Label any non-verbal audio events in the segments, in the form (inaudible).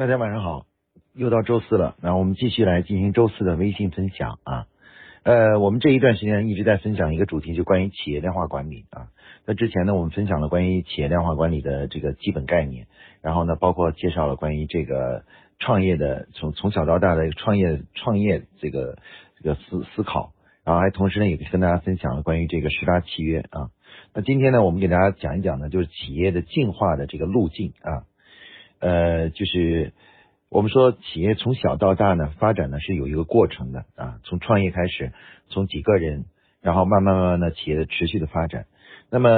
大家晚上好，又到周四了，那我们继续来进行周四的微信分享啊。呃，我们这一段时间一直在分享一个主题，就关于企业量化管理啊。那之前呢，我们分享了关于企业量化管理的这个基本概念，然后呢，包括介绍了关于这个创业的从从小到大的创业创业这个这个思思考，然后还同时呢，也跟大家分享了关于这个十大契约啊。那今天呢，我们给大家讲一讲呢，就是企业的进化的这个路径啊。呃，就是我们说企业从小到大呢，发展呢是有一个过程的啊，从创业开始，从几个人，然后慢慢慢慢的企业的持续的发展。那么，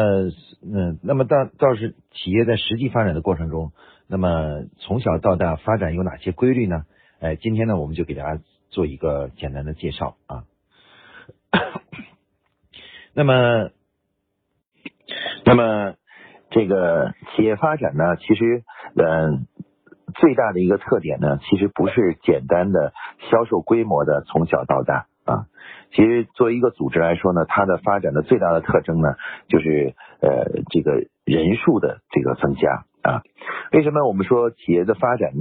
嗯，那么到倒是企业在实际发展的过程中，那么从小到大发展有哪些规律呢？哎，今天呢，我们就给大家做一个简单的介绍啊。(coughs) 那么，那么。这个企业发展呢，其实，嗯，最大的一个特点呢，其实不是简单的销售规模的从小到大啊。其实作为一个组织来说呢，它的发展的最大的特征呢，就是呃这个人数的这个增加。啊，为什么我们说企业的发展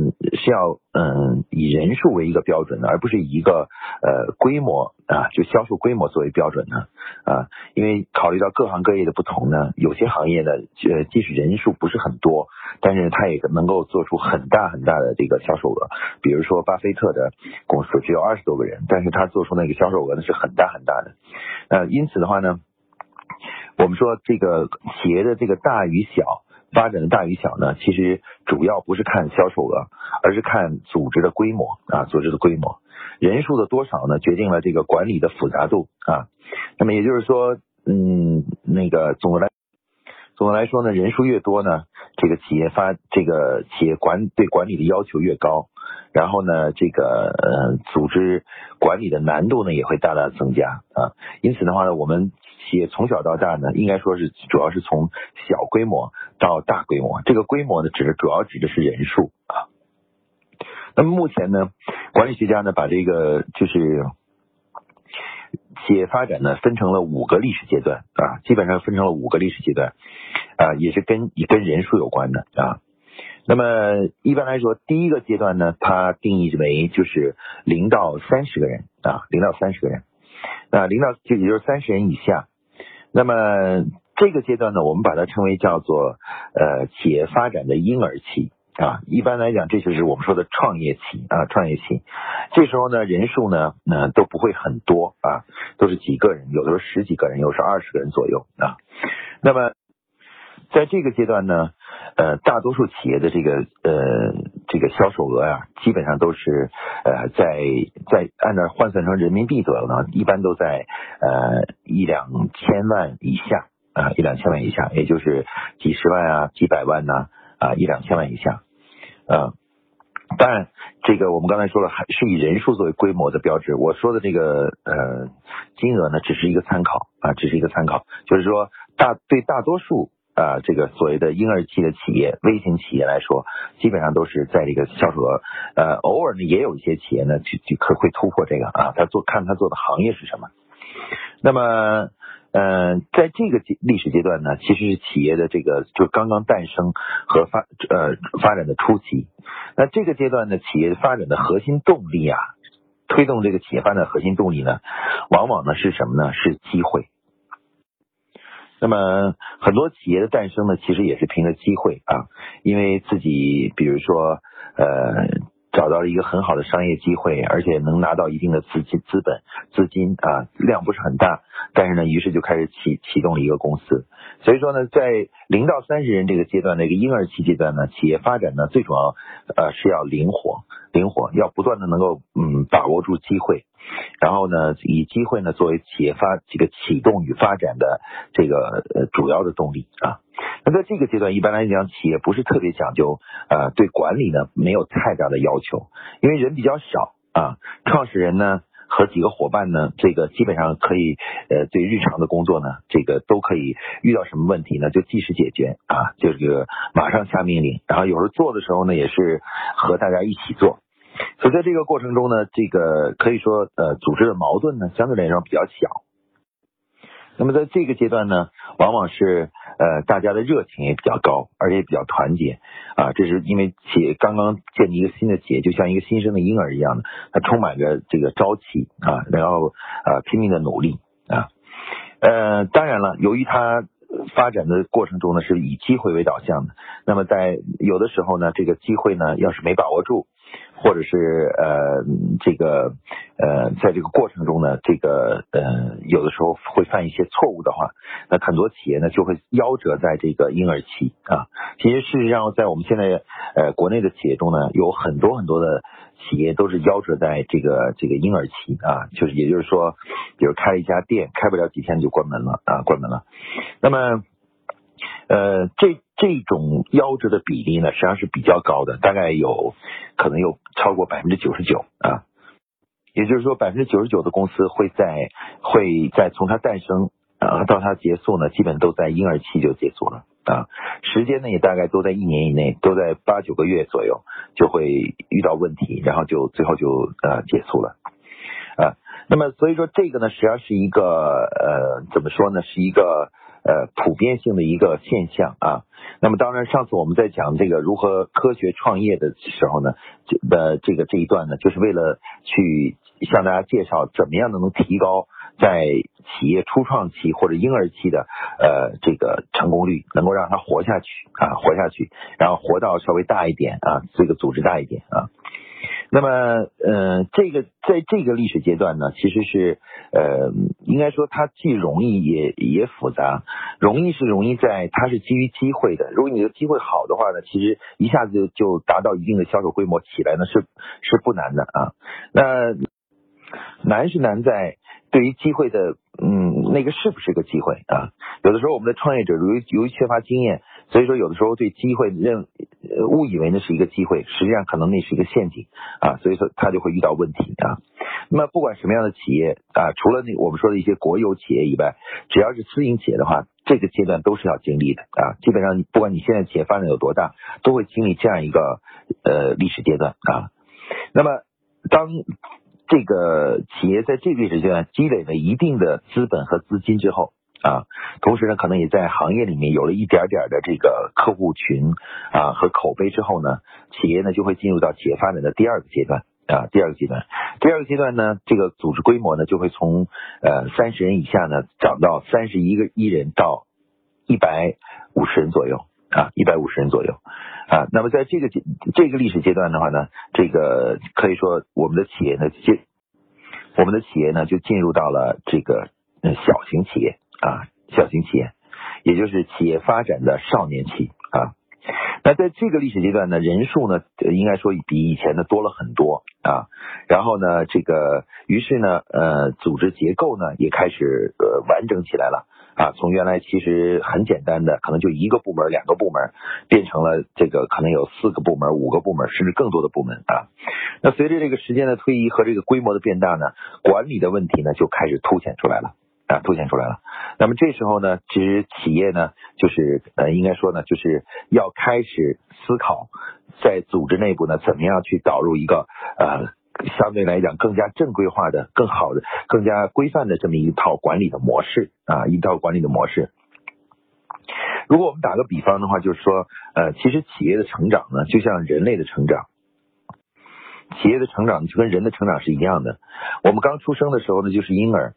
是要嗯以人数为一个标准的，而不是以一个呃规模啊就销售规模作为标准呢？啊，因为考虑到各行各业的不同呢，有些行业呢呃即使人数不是很多，但是它也能够做出很大很大的这个销售额。比如说巴菲特的公司只有二十多个人，但是他做出那个销售额呢是很大很大的。呃，因此的话呢，我们说这个企业的这个大与小。发展的大与小呢，其实主要不是看销售额，而是看组织的规模啊，组织的规模，人数的多少呢，决定了这个管理的复杂度啊。那么也就是说，嗯，那个总的来，总的来说呢，人数越多呢，这个企业发，这个企业管对管理的要求越高，然后呢，这个呃组织管理的难度呢也会大大增加啊。因此的话呢，我们。企业从小到大呢，应该说是主要是从小规模到大规模。这个规模呢，指的主要指的是人数啊。那么目前呢，管理学家呢把这个就是企业发展呢分成了五个历史阶段啊，基本上分成了五个历史阶段啊，也是跟也跟人数有关的啊。那么一般来说，第一个阶段呢，它定义为就是零到三十个人啊，零到三十个人。那零到就也就是三十人以下。那么这个阶段呢，我们把它称为叫做呃企业发展的婴儿期啊。一般来讲，这就是我们说的创业期啊，创业期。这时候呢，人数呢，那都不会很多啊，都是几个人，有的时候十几个人，有时候二十个人左右啊。那么在这个阶段呢，呃，大多数企业的这个呃这个销售额啊，基本上都是呃在在按照换算成人民币左右呢，一般都在呃一两千万以下啊，一两千万以下，也就是几十万啊，几百万呐，啊一两千万以下啊。当然，这个我们刚才说了，还是以人数作为规模的标志。我说的这个呃金额呢，只是一个参考啊，只是一个参考，就是说大对大多数。啊，这个所谓的婴儿期的企业、微型企业来说，基本上都是在这个销售额，呃，偶尔呢也有一些企业呢，就就可会突破这个啊，他做看他做的行业是什么。那么，嗯，在这个历史阶段呢，其实是企业的这个就刚刚诞生和发呃发展的初期。那这个阶段呢，企业发展的核心动力啊，推动这个企业发展的核心动力呢，往往呢是什么呢？是机会。那么很多企业的诞生呢，其实也是凭着机会啊，因为自己比如说呃找到了一个很好的商业机会，而且能拿到一定的资金资本资金啊量不是很大，但是呢，于是就开始启启动了一个公司。所以说呢，在零到三十人这个阶段，那个婴儿期阶段呢，企业发展呢最主要呃是要灵活，灵活要不断的能够嗯把握住机会。然后呢，以机会呢作为企业发这个启动与发展的这个呃主要的动力啊。那在这个阶段，一般来讲，企业不是特别讲究呃对管理呢没有太大的要求，因为人比较少啊。创始人呢和几个伙伴呢，这个基本上可以呃对日常的工作呢，这个都可以遇到什么问题呢，就及时解决啊，就这个马上下命令。然后有时候做的时候呢，也是和大家一起做。所以在这个过程中呢，这个可以说，呃，组织的矛盾呢，相对来说比较小。那么在这个阶段呢，往往是呃大家的热情也比较高，而且也比较团结啊。这是因为企业刚刚建立一个新的企业，就像一个新生的婴儿一样的，它充满着这个朝气啊，然后呃拼命的努力啊。呃，当然了，由于它发展的过程中呢是以机会为导向的，那么在有的时候呢，这个机会呢要是没把握住。或者是呃这个呃在这个过程中呢，这个呃有的时候会犯一些错误的话，那很多企业呢就会夭折在这个婴儿期啊。其实事实上，在我们现在呃国内的企业中呢，有很多很多的企业都是夭折在这个这个婴儿期啊，就是也就是说，比如开一家店，开不了几天就关门了啊，关门了。那么呃这。这种夭折的比例呢，实际上是比较高的，大概有可能有超过百分之九十九啊。也就是说，百分之九十九的公司会在会在从它诞生啊到它结束呢，基本都在婴儿期就结束了啊。时间呢也大概都在一年以内，都在八九个月左右就会遇到问题，然后就最后就呃结束了啊。那么所以说这个呢，实际上是一个呃怎么说呢，是一个。呃，普遍性的一个现象啊。那么，当然，上次我们在讲这个如何科学创业的时候呢，的这个这一段呢，就是为了去向大家介绍怎么样能提高在企业初创期或者婴儿期的呃这个成功率，能够让它活下去啊，活下去，然后活到稍微大一点啊，这个组织大一点啊。那么，呃，这个在这个历史阶段呢，其实是，呃，应该说它既容易也也复杂。容易是容易在它是基于机会的，如果你的机会好的话呢，其实一下子就就达到一定的销售规模起来呢，是是不难的啊。那难是难在对于机会的，嗯，那个是不是个机会啊？有的时候我们的创业者由于由于缺乏经验。所以说，有的时候对机会认误以为那是一个机会，实际上可能那是一个陷阱啊。所以说他就会遇到问题啊。那么不管什么样的企业啊，除了那我们说的一些国有企业以外，只要是私营企业的话，这个阶段都是要经历的啊。基本上，不管你现在企业发展有多大，都会经历这样一个呃历史阶段啊。那么当这个企业在这个历史阶段积累了一定的资本和资金之后，啊，同时呢，可能也在行业里面有了一点点的这个客户群啊和口碑之后呢，企业呢就会进入到企业发展的第二个阶段啊，第二个阶段，第二个阶段呢，这个组织规模呢就会从呃三十人以下呢涨到三十一个一人到一百五十人左右啊，一百五十人左右。啊。那么在这个阶这个历史阶段的话呢，这个可以说我们的企业呢进我们的企业呢就进入到了这个小型企业。啊，小型企业，也就是企业发展的少年期啊。那在这个历史阶段呢，人数呢，应该说比以前的多了很多啊。然后呢，这个于是呢，呃，组织结构呢也开始呃完整起来了啊。从原来其实很简单的，可能就一个部门、两个部门，变成了这个可能有四个部门、五个部门，甚至更多的部门啊。那随着这个时间的推移和这个规模的变大呢，管理的问题呢就开始凸显出来了。啊，凸显出来了。那么这时候呢，其实企业呢，就是呃，应该说呢，就是要开始思考，在组织内部呢，怎么样去导入一个呃，相对来讲更加正规化的、更好的、更加规范的这么一套管理的模式啊，一套管理的模式。如果我们打个比方的话，就是说，呃，其实企业的成长呢，就像人类的成长。企业的成长就跟人的成长是一样的。我们刚出生的时候呢，就是婴儿。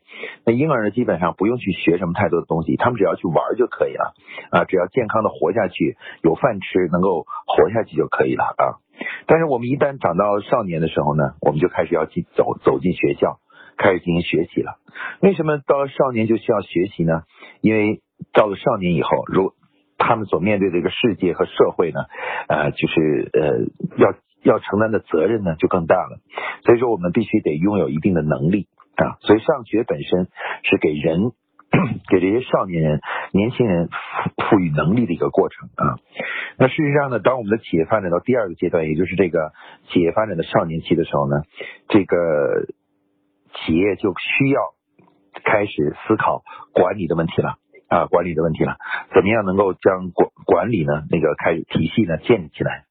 那婴儿呢，基本上不用去学什么太多的东西，他们只要去玩就可以了啊，只要健康的活下去，有饭吃，能够活下去就可以了啊。但是我们一旦长到少年的时候呢，我们就开始要进走走进学校，开始进行学习了。为什么到了少年就需要学习呢？因为到了少年以后，如他们所面对的一个世界和社会呢，呃，就是呃要。要承担的责任呢就更大了，所以说我们必须得拥有一定的能力啊，所以上学本身是给人 (clears throat) 给这些少年人、年轻人赋赋予能力的一个过程啊。那事实上呢，当我们的企业发展到第二个阶段，也就是这个企业发展的少年期的时候呢，这个企业就需要开始思考管理的问题了啊，管理的问题了，怎么样能够将管管理呢那个开始体系呢建立起来。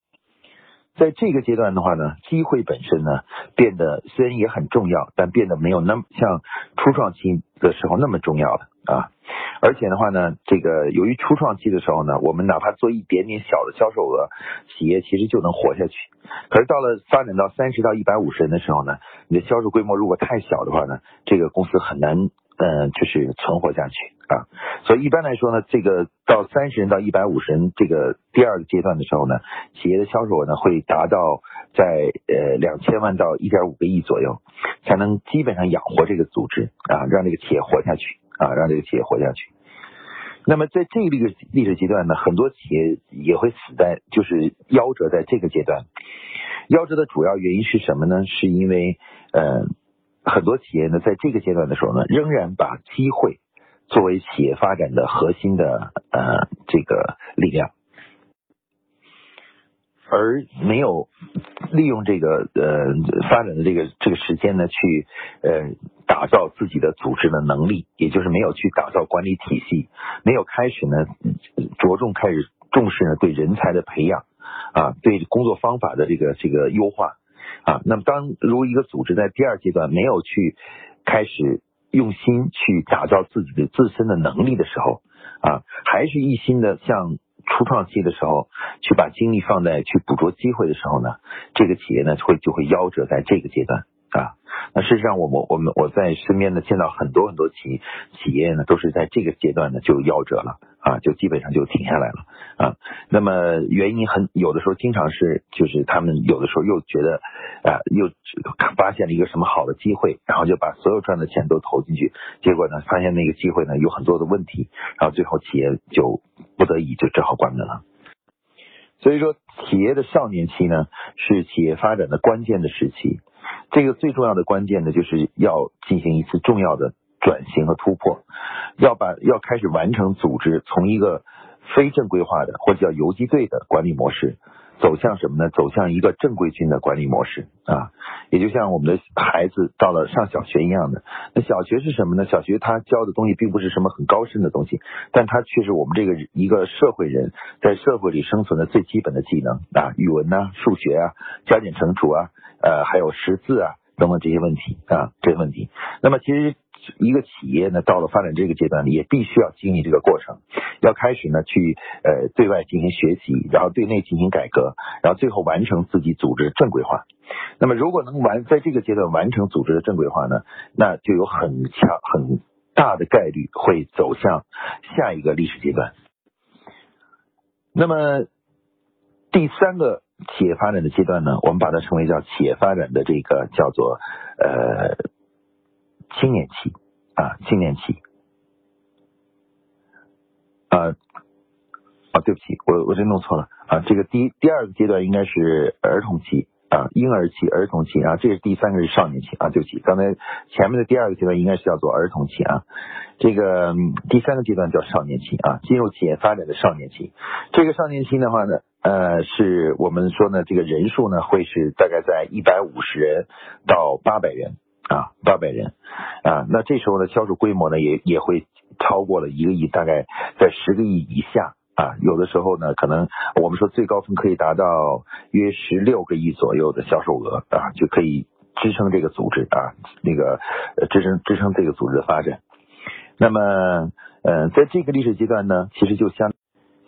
在这个阶段的话呢，机会本身呢变得虽然也很重要，但变得没有那么像初创期的时候那么重要了啊。而且的话呢，这个由于初创期的时候呢，我们哪怕做一点点小的销售额，企业其实就能活下去。可是到了发展到三十到一百五十人的时候呢，你的销售规模如果太小的话呢，这个公司很难，嗯，就是存活下去啊。所以一般来说呢，这个到三十人到一百五十人这个第二个阶段的时候呢，企业的销售额呢会达到在呃两千万到一点五个亿左右，才能基本上养活这个组织啊，让这个企业活下去。啊，让这个企业活下去。那么在这个历史阶段呢，很多企业也会死在，就是夭折在这个阶段。夭折的主要原因是什么呢？是因为，呃，很多企业呢，在这个阶段的时候呢，仍然把机会作为企业发展的核心的呃这个力量。而没有利用这个呃发展的这个这个时间呢，去呃打造自己的组织的能力，也就是没有去打造管理体系，没有开始呢着重开始重视呢对人才的培养啊，对工作方法的这个这个优化啊。那么，当如果一个组织在第二阶段没有去开始用心去打造自己的自身的能力的时候啊，还是一心的向。初创期的时候，去把精力放在去捕捉机会的时候呢，这个企业呢会就会夭折在这个阶段啊。那事实上，我我我们我在身边呢见到很多很多企企业呢都是在这个阶段呢就夭折了啊，就基本上就停下来了啊。那么原因很有的时候经常是就是他们有的时候又觉得啊又发现了一个什么好的机会，然后就把所有赚的钱都投进去，结果呢发现那个机会呢有很多的问题，然后最后企业就不得已就只好关门了。所以说，企业的少年期呢是企业发展的关键的时期。这个最重要的关键呢，就是要进行一次重要的转型和突破，要把要开始完成组织从一个非正规化的或者叫游击队的管理模式，走向什么呢？走向一个正规军的管理模式啊！也就像我们的孩子到了上小学一样的。那小学是什么呢？小学他教的东西并不是什么很高深的东西，但他却是我们这个一个社会人在社会里生存的最基本的技能啊，语文呐、数学啊、加减乘除啊。呃，还有识字啊等等这些问题啊，这些问题。那么其实一个企业呢，到了发展这个阶段，也必须要经历这个过程，要开始呢去呃对外进行学习，然后对内进行改革，然后最后完成自己组织正规化。那么如果能完在这个阶段完成组织的正规化呢，那就有很强很大的概率会走向下一个历史阶段。那么第三个。企业发展的阶段呢，我们把它称为叫企业发展的这个叫做呃青年期啊青年期啊啊对不起，我我真弄错了。啊，这个第第二个阶段应该是儿童期啊婴儿期儿童期啊，这是第三个是少年期啊对不起，刚才前面的第二个阶段应该是叫做儿童期啊，这个第三个阶段叫少年期啊，进入企业发展的少年期，这个少年期的话呢。呃，是我们说呢，这个人数呢会是大概在一百五十人到八百人啊，八百人啊，那这时候呢，销售规模呢也也会超过了一个亿，大概在十个亿以下啊，有的时候呢，可能我们说最高峰可以达到约十六个亿左右的销售额啊，就可以支撑这个组织啊，那个支撑支撑这个组织的发展。那么，呃，在这个历史阶段呢，其实就相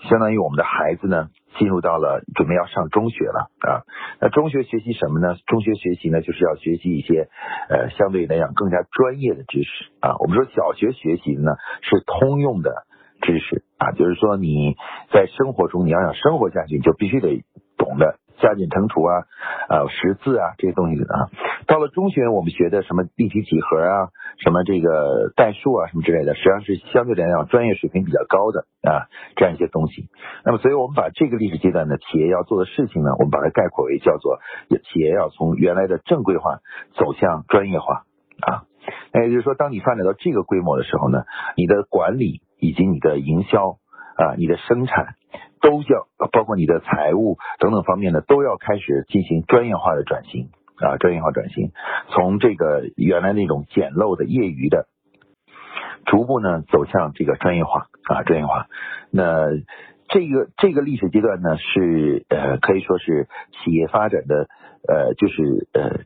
相当于我们的孩子呢。进入到了准备要上中学了啊，那中学学习什么呢？中学学习呢，就是要学习一些呃相对来讲更加专业的知识啊。我们说小学学习呢是通用的知识啊，就是说你在生活中你要想生活下去，你就必须得懂得。加减乘除啊，呃，识字啊，这些东西啊，到了中学我们学的什么立体几何啊，什么这个代数啊，什么之类的，实际上是相对来讲专业水平比较高的啊，这样一些东西。那么，所以我们把这个历史阶段的企业要做的事情呢，我们把它概括为叫做企业要从原来的正规化走向专业化啊。那也就是说，当你发展到这个规模的时候呢，你的管理以及你的营销啊，你的生产。都叫包括你的财务等等方面呢，都要开始进行专业化的转型啊，专业化转型，从这个原来那种简陋的业余的，逐步呢走向这个专业化啊，专业化。那这个这个历史阶段呢，是呃可以说是企业发展的呃就是呃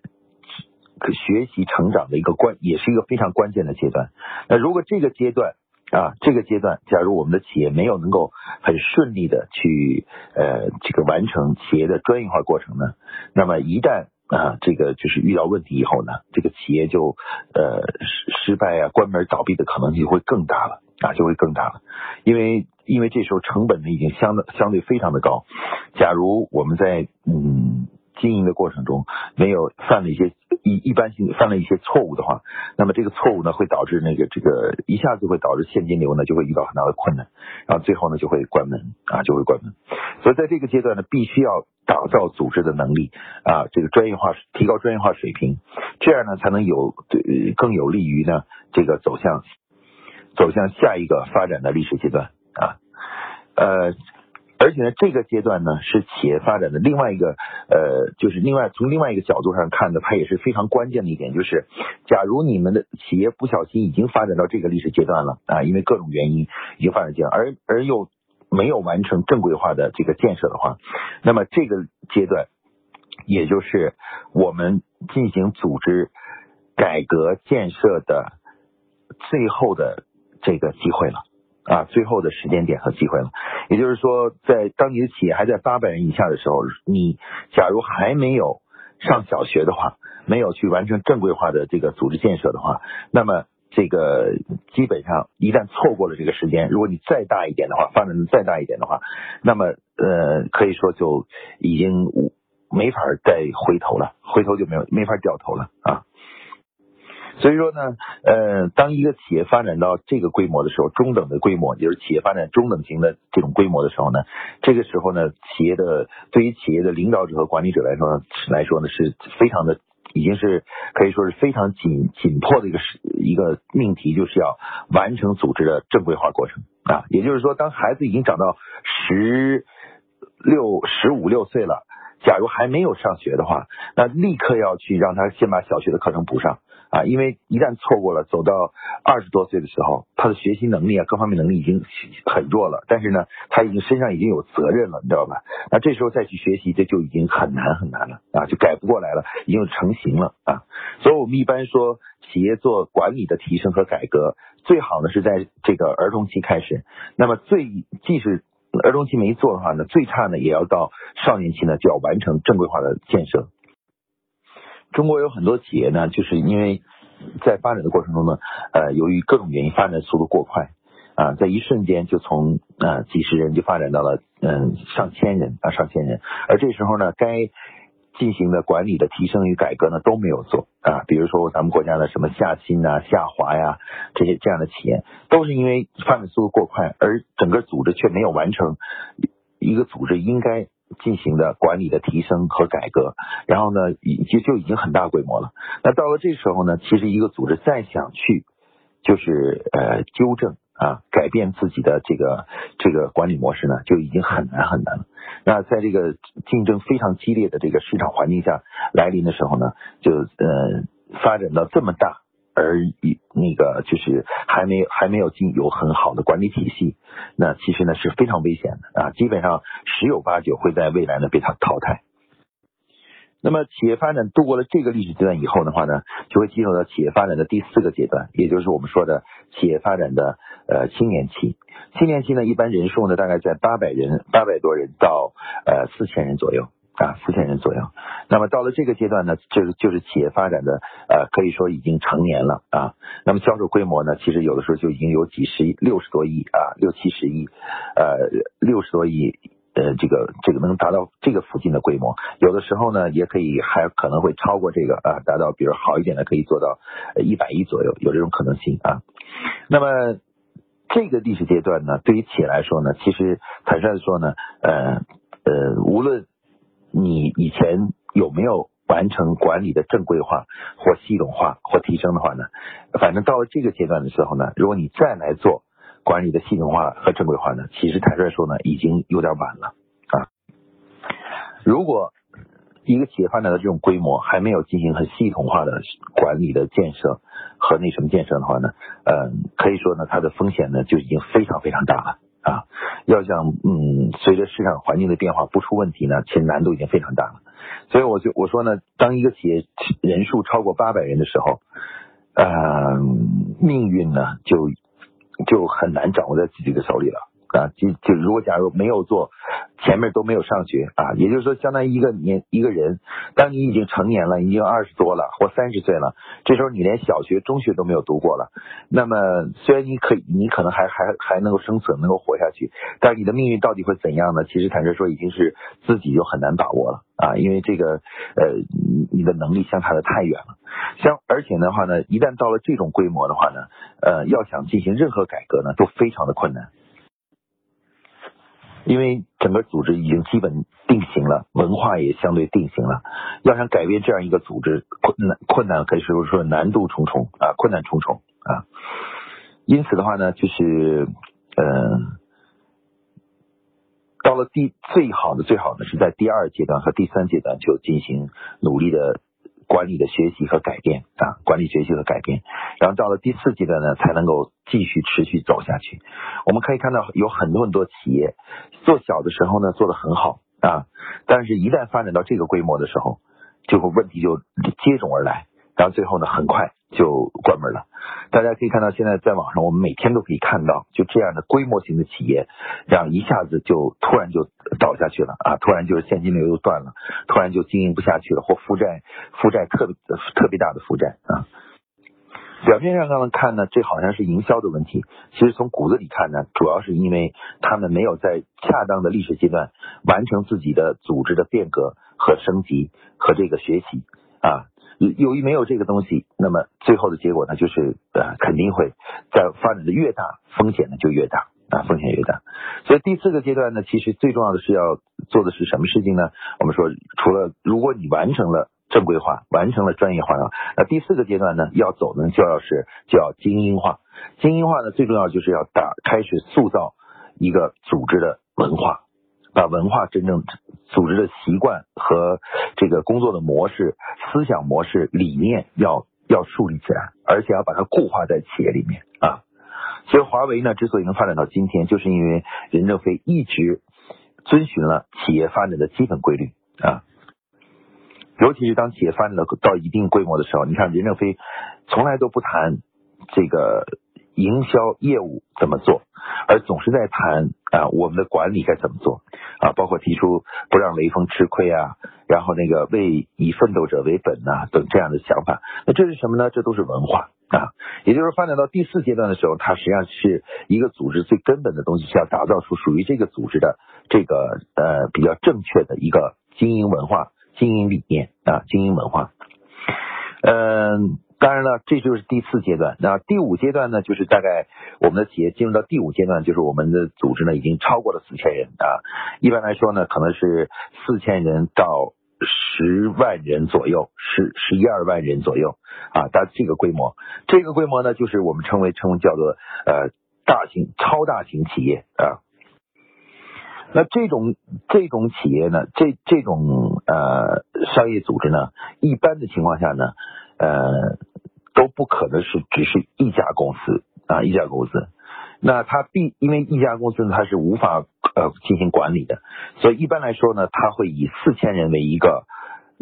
学习成长的一个关，也是一个非常关键的阶段。那如果这个阶段啊，这个阶段，假如我们的企业没有能够很顺利的去呃这个完成企业的专业化过程呢，那么一旦啊这个就是遇到问题以后呢，这个企业就呃失失败啊关门倒闭的可能性会更大了啊就会更大了，因为因为这时候成本呢已经相当相对非常的高，假如我们在嗯。经营的过程中没有犯了一些一一般性犯了一些错误的话，那么这个错误呢会导致那个这个一下子会导致现金流呢就会遇到很大的困难，然后最后呢就会关门啊就会关门。所以在这个阶段呢，必须要打造组织的能力啊，这个专业化提高专业化水平，这样呢才能有对更有利于呢这个走向走向下一个发展的历史阶段啊呃。而且呢，这个阶段呢是企业发展的另外一个呃，就是另外从另外一个角度上看呢，它也是非常关键的一点，就是假如你们的企业不小心已经发展到这个历史阶段了啊，因为各种原因已经发展阶段，而而又没有完成正规化的这个建设的话，那么这个阶段也就是我们进行组织改革建设的最后的这个机会了。啊，最后的时间点和机会了。也就是说，在当你的企业还在八百人以下的时候，你假如还没有上小学的话，没有去完成正规化的这个组织建设的话，那么这个基本上一旦错过了这个时间，如果你再大一点的话，发展的再大一点的话，那么呃，可以说就已经没法再回头了，回头就没有没法掉头了啊。所以说呢，呃，当一个企业发展到这个规模的时候，中等的规模，就是企业发展中等型的这种规模的时候呢，这个时候呢，企业的对于企业的领导者和管理者来说来说呢，是非常的，已经是可以说是非常紧紧迫的一个是一个命题，就是要完成组织的正规化过程啊。也就是说，当孩子已经长到十六、十五六岁了，假如还没有上学的话，那立刻要去让他先把小学的课程补上。啊，因为一旦错过了，走到二十多岁的时候，他的学习能力啊，各方面能力已经很弱了。但是呢，他已经身上已经有责任了，你知道吧？那这时候再去学习，这就已经很难很难了啊，就改不过来了，已经成型了啊。所以我们一般说，企业做管理的提升和改革，最好呢是在这个儿童期开始。那么最即使儿童期没做的话呢，最差呢也要到少年期呢就要完成正规化的建设。中国有很多企业呢，就是因为在发展的过程中呢，呃，由于各种原因发展速度过快啊，在一瞬间就从啊几十人就发展到了嗯上千人啊上千人，而这时候呢，该进行的管理的提升与改革呢都没有做啊，比如说咱们国家的什么夏新啊、夏华呀这些这样的企业，都是因为发展速度过快，而整个组织却没有完成一个组织应该。进行的管理的提升和改革，然后呢，已就就已经很大规模了。那到了这时候呢，其实一个组织再想去就是呃纠正啊改变自己的这个这个管理模式呢，就已经很难很难了。那在这个竞争非常激烈的这个市场环境下来临的时候呢，就呃发展到这么大。而一那个就是还没有还没有进有很好的管理体系，那其实呢是非常危险的啊，基本上十有八九会在未来呢被它淘汰。那么企业发展度过了这个历史阶段以后的话呢，就会进入到企业发展的第四个阶段，也就是我们说的企业发展的呃青年期。青年期呢，一般人数呢大概在八百人八百多人到呃四千人左右。啊，四千人左右。那么到了这个阶段呢，就是就是企业发展的呃，可以说已经成年了啊。那么销售规模呢，其实有的时候就已经有几十亿、六十多亿啊，六七十亿，呃，六十多亿呃，这个这个能达到这个附近的规模。有的时候呢，也可以还可能会超过这个啊，达到比如好一点的可以做到一百亿左右，有这种可能性啊。那么这个历史阶段呢，对于企业来说呢，其实坦率的说呢，呃呃，无论你以前有没有完成管理的正规化或系统化或提升的话呢？反正到了这个阶段的时候呢，如果你再来做管理的系统化和正规化呢，其实坦率说呢，已经有点晚了啊。如果一个企业发展到这种规模，还没有进行很系统化的管理的建设和那什么建设的话呢，嗯，可以说呢，它的风险呢就已经非常非常大了。啊，要想嗯，随着市场环境的变化不出问题呢，其实难度已经非常大了。所以我就我说呢，当一个企业人数超过八百人的时候，呃，命运呢就就很难掌握在自己的手里了。啊，就就如果假如没有做，前面都没有上学啊，也就是说，相当于一个年一个人，当你已经成年了，已经二十多了或三十岁了，这时候你连小学、中学都没有读过了，那么虽然你可以，你可能还还还能够生存，能够活下去，但是你的命运到底会怎样呢？其实坦率说，已经是自己就很难把握了啊，因为这个呃，你你的能力相差的太远了，像而且的话呢，一旦到了这种规模的话呢，呃，要想进行任何改革呢，都非常的困难。因为整个组织已经基本定型了，文化也相对定型了。要想改变这样一个组织，困难困难可以说说难度重重啊，困难重重啊。因此的话呢，就是嗯，到了第最好的最好的是在第二阶段和第三阶段就进行努力的。管理的学习和改变啊，管理学习和改变，然后到了第四阶段呢，才能够继续持续走下去。我们可以看到有很多很多企业做小的时候呢做得很好啊，但是一旦发展到这个规模的时候，就会问题就接踵而来。然后最后呢，很快就关门了。大家可以看到，现在在网上我们每天都可以看到，就这样的规模型的企业，然后一下子就突然就倒下去了啊！突然就是现金流又断了，突然就经营不下去了，或负债负债特别特别大的负债啊。表面上刚刚看呢，这好像是营销的问题，其实从骨子里看呢，主要是因为他们没有在恰当的历史阶段完成自己的组织的变革和升级和这个学习啊。由于没有这个东西，那么最后的结果呢，就是呃肯定会在发展的越大，风险呢就越大啊，风险越大。所以第四个阶段呢，其实最重要的是要做的是什么事情呢？我们说，除了如果你完成了正规化，完成了专业化啊，那第四个阶段呢，要走呢就要是叫精英化。精英化呢，最重要就是要打开始塑造一个组织的文化。把文化真正组织的习惯和这个工作的模式、思想模式、理念要要树立起来，而且要把它固化在企业里面啊。所以华为呢，之所以能发展到今天，就是因为任正非一直遵循了企业发展的基本规律啊。尤其是当企业发展到到一定规模的时候，你看任正非从来都不谈这个。营销业务怎么做，而总是在谈啊，我们的管理该怎么做啊，包括提出不让雷锋吃亏啊，然后那个为以奋斗者为本呐等这样的想法。那这是什么呢？这都是文化啊。也就是发展到第四阶段的时候，它实际上是一个组织最根本的东西，是要打造出属于这个组织的这个呃比较正确的一个经营文化、经营理念啊，经营文化。嗯。当然了，这就是第四阶段。那第五阶段呢，就是大概我们的企业进入到第五阶段，就是我们的组织呢已经超过了四千人啊。一般来说呢，可能是四千人到十万人左右，十十一二万人左右啊。到这个规模，这个规模呢，就是我们称为称为叫做呃大型超大型企业啊。那这种这种企业呢，这这种呃商业组织呢，一般的情况下呢，呃。都不可能是只是一家公司啊，一家公司，那它必因为一家公司呢，它是无法呃进行管理的，所以一般来说呢，它会以四千人为一个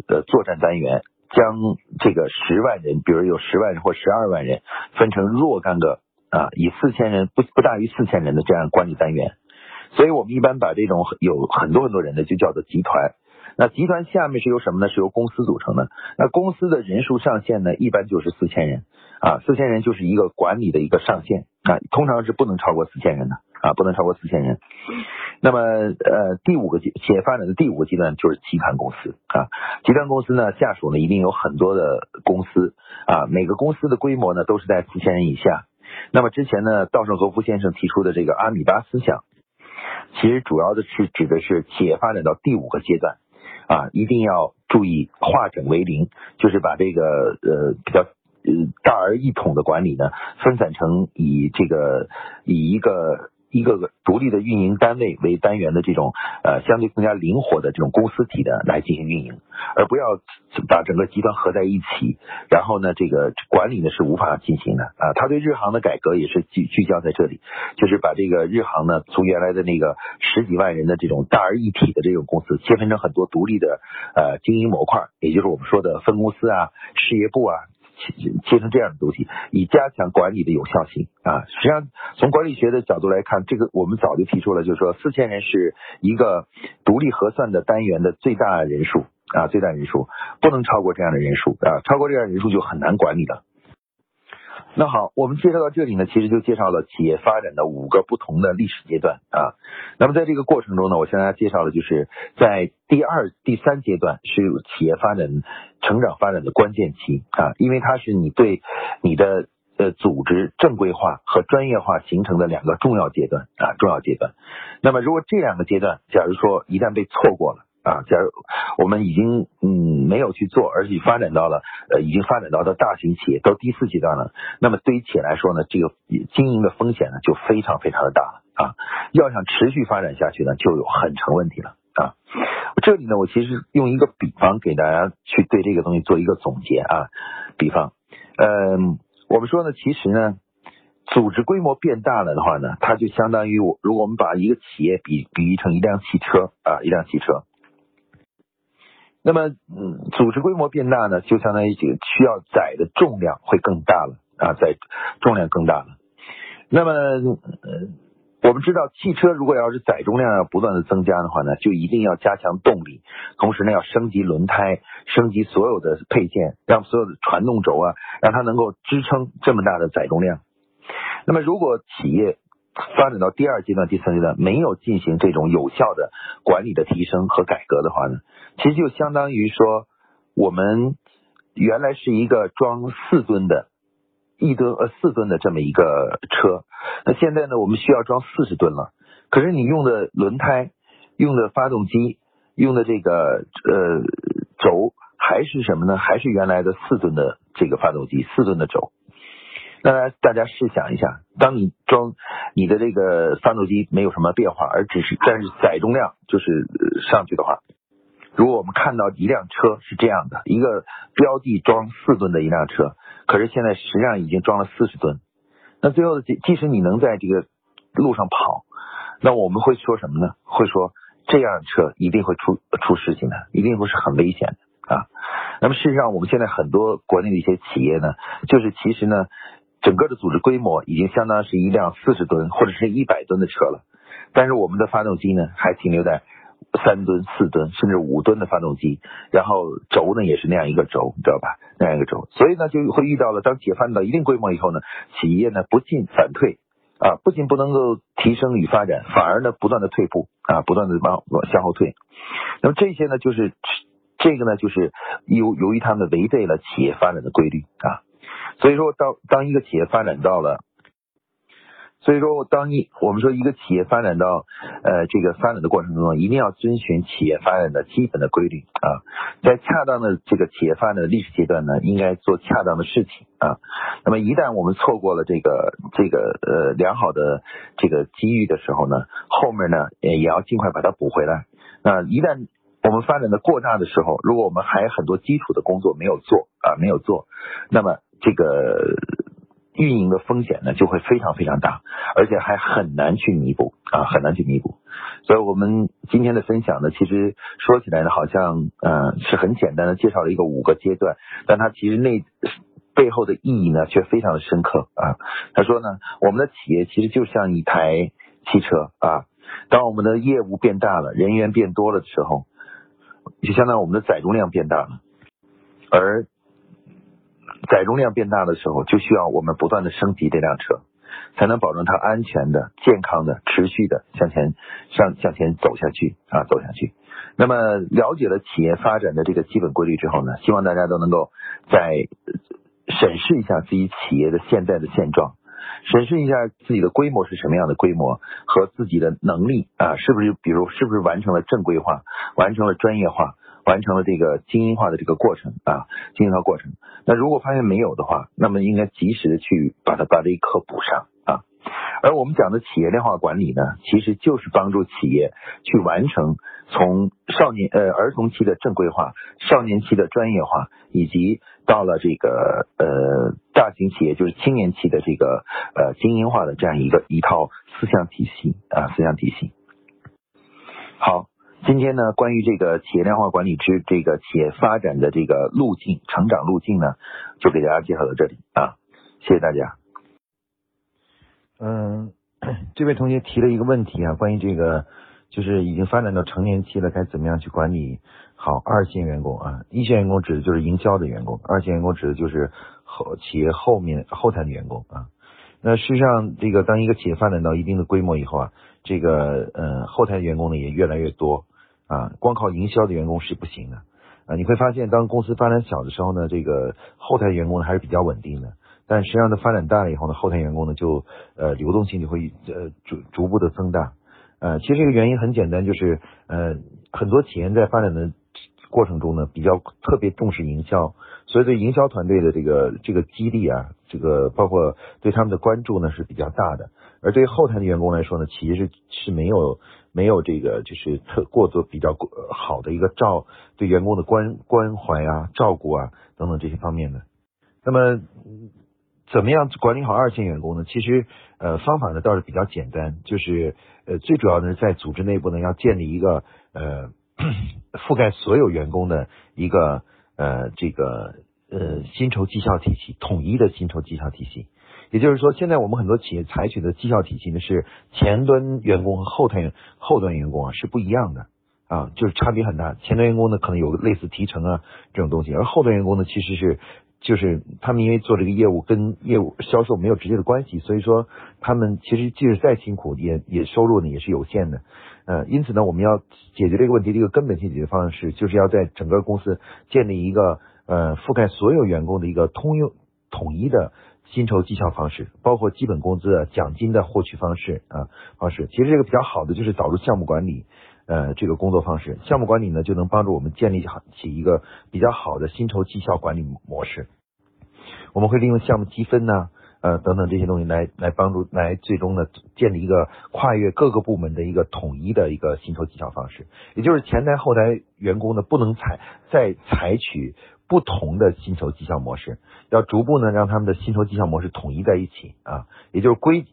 呃作战单元，将这个十万人，比如有十万人或十二万人，分成若干个啊，以四千人不不大于四千人的这样管理单元，所以我们一般把这种有很多很多人的就叫做集团。那集团下面是由什么呢？是由公司组成的。那公司的人数上限呢，一般就是四千人啊，四千人就是一个管理的一个上限啊，通常是不能超过四千人的啊，不能超过四千人。那么呃，第五个企业发展的第五个阶段就是集团公司啊，集团公司呢下属呢一定有很多的公司啊，每个公司的规模呢都是在四千人以下。那么之前呢，稻盛和夫先生提出的这个阿米巴思想，其实主要的是指的是企业发展到第五个阶段。啊，一定要注意化整为零，就是把这个呃比较呃大而一统的管理呢，分散成以这个以一个。一个个独立的运营单位为单元的这种呃相对更加灵活的这种公司体的来进行运营，而不要把整个集团合在一起，然后呢这个管理呢是无法进行的啊。他对日航的改革也是聚聚焦在这里，就是把这个日航呢从原来的那个十几万人的这种大而一体的这种公司切分成很多独立的呃经营模块，也就是我们说的分公司啊、事业部啊。切成这样的东西，以加强管理的有效性啊。实际上，从管理学的角度来看，这个我们早就提出了，就是说四千人是一个独立核算的单元的最大人数啊，最大人数不能超过这样的人数啊，超过这样人数就很难管理了。那好，我们介绍到这里呢，其实就介绍了企业发展的五个不同的历史阶段啊。那么在这个过程中呢，我向大家介绍的就是在第二、第三阶段是企业发展成长发展的关键期啊，因为它是你对你的呃组织正规化和专业化形成的两个重要阶段啊，重要阶段。那么如果这两个阶段，假如说一旦被错过了，啊，假如我们已经嗯没有去做，而且发展到了呃已经发展到的大型企业到第四阶段了，那么对于企业来说呢，这个经营的风险呢就非常非常的大了啊。要想持续发展下去呢，就有很成问题了啊。这里呢，我其实用一个比方给大家去对这个东西做一个总结啊。比方，嗯，我们说呢，其实呢，组织规模变大了的话呢，它就相当于我如果我们把一个企业比比喻成一辆汽车啊，一辆汽车。那么，嗯，组织规模变大呢，就相当于这个需要载的重量会更大了啊，载重量更大了。那么，呃，我们知道，汽车如果要是载重量要不断的增加的话呢，就一定要加强动力，同时呢，要升级轮胎，升级所有的配件，让所有的传动轴啊，让它能够支撑这么大的载重量。那么，如果企业发展到第二阶段、第三阶段，没有进行这种有效的管理的提升和改革的话呢，其实就相当于说，我们原来是一个装四吨的，一吨呃四吨的这么一个车，那现在呢，我们需要装四十吨了。可是你用的轮胎、用的发动机、用的这个呃轴还是什么呢？还是原来的四吨的这个发动机、四吨的轴。那大家试想一下，当你装你的这个发动机没有什么变化，而只是但是载重量就是上去的话，如果我们看到一辆车是这样的，一个标的装四吨的一辆车，可是现在实际上已经装了四十吨，那最后即即使你能在这个路上跑，那我们会说什么呢？会说这样车一定会出出事情的，一定会是很危险的啊。那么事实上，我们现在很多国内的一些企业呢，就是其实呢。整个的组织规模已经相当是一辆四十吨或者是一百吨的车了，但是我们的发动机呢还停留在三吨、四吨甚至五吨的发动机，然后轴呢也是那样一个轴，你知道吧？那样一个轴，所以呢就会遇到了，当企业发展到一定规模以后呢，企业呢不进反退啊，不仅不能够提升与发展，反而呢不断的退步啊，不断的往往向后退。那么这些呢就是这个呢就是由由于他们违背了企业发展的规律啊。所以说，当当一个企业发展到了，所以说，当一我们说一个企业发展到呃这个发展的过程中，一定要遵循企业发展的基本的规律啊，在恰当的这个企业发展的历史阶段呢，应该做恰当的事情啊。那么一旦我们错过了这个这个呃良好的这个机遇的时候呢，后面呢也要尽快把它补回来。那一旦我们发展的过大的时候，如果我们还有很多基础的工作没有做啊，没有做，那么。这个运营的风险呢，就会非常非常大，而且还很难去弥补啊，很难去弥补。所以，我们今天的分享呢，其实说起来呢，好像呃是很简单的介绍了一个五个阶段，但它其实内背后的意义呢，却非常的深刻啊。他说呢，我们的企业其实就像一台汽车啊，当我们的业务变大了，人员变多了的时候，就相当于我们的载重量变大了，而载重量变大的时候，就需要我们不断的升级这辆车，才能保证它安全的、健康的、持续的向前向向前走下去啊，走下去。那么了解了企业发展的这个基本规律之后呢，希望大家都能够在审视一下自己企业的现在的现状，审视一下自己的规模是什么样的规模和自己的能力啊，是不是比如是不是完成了正规化，完成了专业化。完成了这个精英化的这个过程啊，精英化过程。那如果发现没有的话，那么应该及时的去把它把这一课补上啊。而我们讲的企业量化管理呢，其实就是帮助企业去完成从少年呃儿童期的正规化、少年期的专业化，以及到了这个呃大型企业就是青年期的这个呃精英化的这样一个一套思想体系啊思想体系。好。今天呢，关于这个企业量化管理之这个企业发展的这个路径、成长路径呢，就给大家介绍到这里啊，谢谢大家。嗯，这位同学提了一个问题啊，关于这个就是已经发展到成年期了，该怎么样去管理好二线员工啊？一线员工指的就是营销的员工，二线员工指的就是后企业后面后台的员工啊。那事实上，这个当一个企业发展到一定的规模以后啊，这个呃后台员工呢也越来越多啊，光靠营销的员工是不行的啊。你会发现，当公司发展小的时候呢，这个后台员工呢还是比较稳定的。但实际上，它发展大了以后呢，后台员工呢就呃流动性就会呃逐逐步的增大。呃，其实这个原因很简单，就是呃很多企业在发展的过程中呢，比较特别重视营销，所以对营销团队的这个这个激励啊，这个包括对他们的关注呢是比较大的。而对于后台的员工来说呢，企业是是没有没有这个就是特过多比较好的一个照对员工的关关怀啊、照顾啊等等这些方面的。那么。怎么样管理好二线员工呢？其实，呃，方法呢倒是比较简单，就是呃，最主要的是在组织内部呢要建立一个呃 (clears throat) 覆盖所有员工的一个呃这个呃薪酬绩效体系，统一的薪酬绩效体系。也就是说，现在我们很多企业采取的绩效体系呢是前端员工和后台后端员工啊是不一样的啊，就是差别很大。前端员工呢可能有类似提成啊这种东西，而后端员工呢其实是。就是他们因为做这个业务跟业务销售没有直接的关系，所以说他们其实即使再辛苦，也也收入呢也是有限的。呃，因此呢，我们要解决这个问题的一个根本性解决方式，就是要在整个公司建立一个呃覆盖所有员工的一个通用统一的薪酬绩效方式，包括基本工资、奖金的获取方式啊方式。其实这个比较好的就是导入项目管理。呃，这个工作方式，项目管理呢，就能帮助我们建立起一个比较好的薪酬绩效管理模式。我们会利用项目积分呢，呃，等等这些东西来来帮助，来最终呢建立一个跨越各个部门的一个统一的一个薪酬绩效方式。也就是前台后台员工呢，不能采再采取不同的薪酬绩效模式，要逐步呢让他们的薪酬绩效模式统一在一起啊，也就是规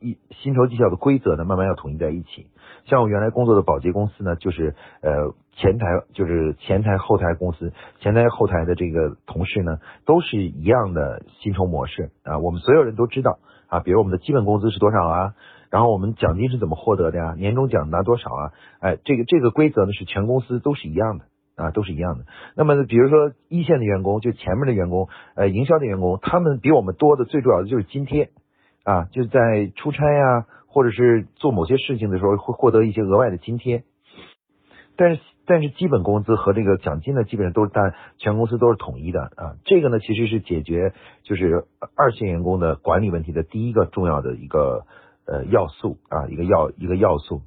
薪酬绩效的规则呢，慢慢要统一在一起。像我原来工作的保洁公司呢，就是呃前台就是前台后台公司，前台后台的这个同事呢，都是一样的薪酬模式啊。我们所有人都知道啊，比如我们的基本工资是多少啊，然后我们奖金是怎么获得的呀，年终奖拿多少啊？哎，这个这个规则呢是全公司都是一样的啊，都是一样的。那么比如说一线的员工，就前面的员工，呃，营销的员工，他们比我们多的最主要的就是津贴啊，就在出差呀。或者是做某些事情的时候会获得一些额外的津贴，但是但是基本工资和这个奖金呢，基本上都是大全公司都是统一的啊。这个呢，其实是解决就是二线员工的管理问题的第一个重要的一个呃要素啊，一个要一个要素。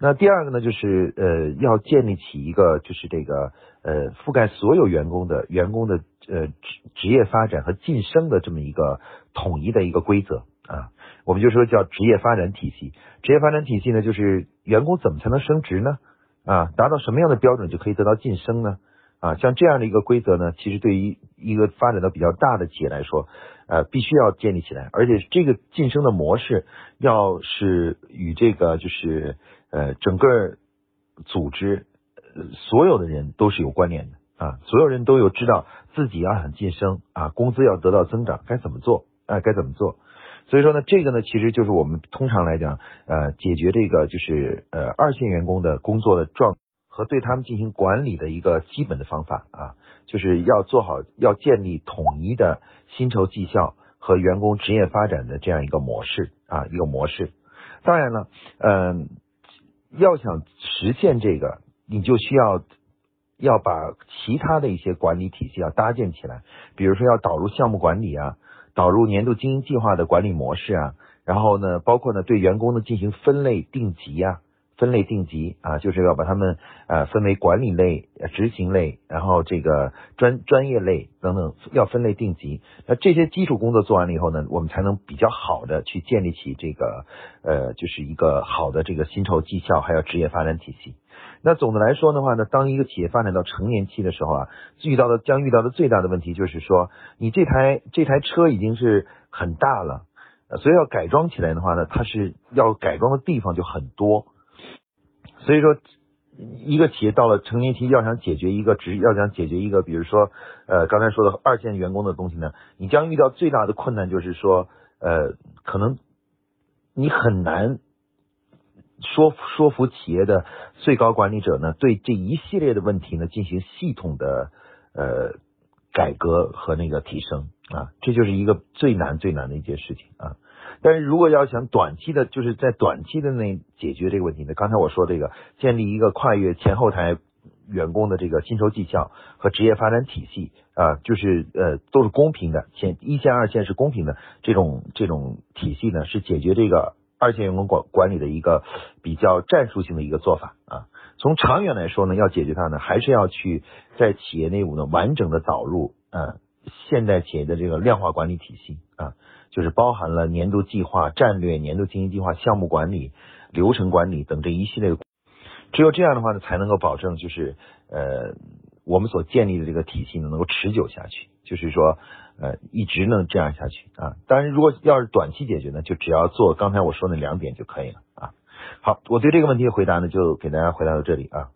那第二个呢，就是呃要建立起一个就是这个呃覆盖所有员工的员工的呃职职业发展和晋升的这么一个统一的一个规则啊。我们就说叫职业发展体系，职业发展体系呢，就是员工怎么才能升职呢？啊，达到什么样的标准就可以得到晋升呢？啊，像这样的一个规则呢，其实对于一个发展的比较大的企业来说，呃，必须要建立起来，而且这个晋升的模式要是与这个就是呃整个组织呃所有的人都是有关联的啊，所有人都有知道自己要想晋升啊，工资要得到增长，该怎么做啊？该怎么做？所以说呢，这个呢，其实就是我们通常来讲，呃，解决这个就是呃二线员工的工作的状和对他们进行管理的一个基本的方法啊，就是要做好要建立统一的薪酬绩效和员工职业发展的这样一个模式啊，一个模式。当然了，嗯，要想实现这个，你就需要要把其他的一些管理体系要搭建起来，比如说要导入项目管理啊。导入年度经营计划的管理模式啊，然后呢，包括呢对员工呢进行分类定级啊，分类定级啊，就是要把他们呃分为管理类、执行类，然后这个专专业类等等，要分类定级。那这些基础工作做完了以后呢，我们才能比较好的去建立起这个呃，就是一个好的这个薪酬绩效还有职业发展体系。那总的来说的话呢，当一个企业发展到成年期的时候啊，遇到的将遇到的最大的问题就是说，你这台这台车已经是很大了，所以要改装起来的话呢，它是要改装的地方就很多。所以说，一个企业到了成年期，要想解决一个，只要想解决一个，比如说，呃，刚才说的二线员工的东西呢，你将遇到最大的困难就是说，呃，可能你很难说说服企业的最高管理者呢，对这一系列的问题呢进行系统的呃改革和那个提升啊，这就是一个最难最难的一件事情啊。但是如果要想短期的，就是在短期的内解决这个问题呢，刚才我说这个建立一个跨越前后台员工的这个薪酬绩效和职业发展体系啊，就是呃都是公平的，前一线二线是公平的这种这种体系呢，是解决这个二线员工管管理的一个比较战术性的一个做法啊。从长远来说呢，要解决它呢，还是要去在企业内部呢完整的导入啊现代企业的这个量化管理体系啊。就是包含了年度计划、战略、年度经营计划、项目管理、流程管理等这一系列，只有这样的话呢，才能够保证就是呃我们所建立的这个体系呢能够持久下去，就是说呃一直能这样下去啊。当然，如果要是短期解决呢，就只要做刚才我说那两点就可以了啊。好，我对这个问题的回答呢，就给大家回答到这里啊。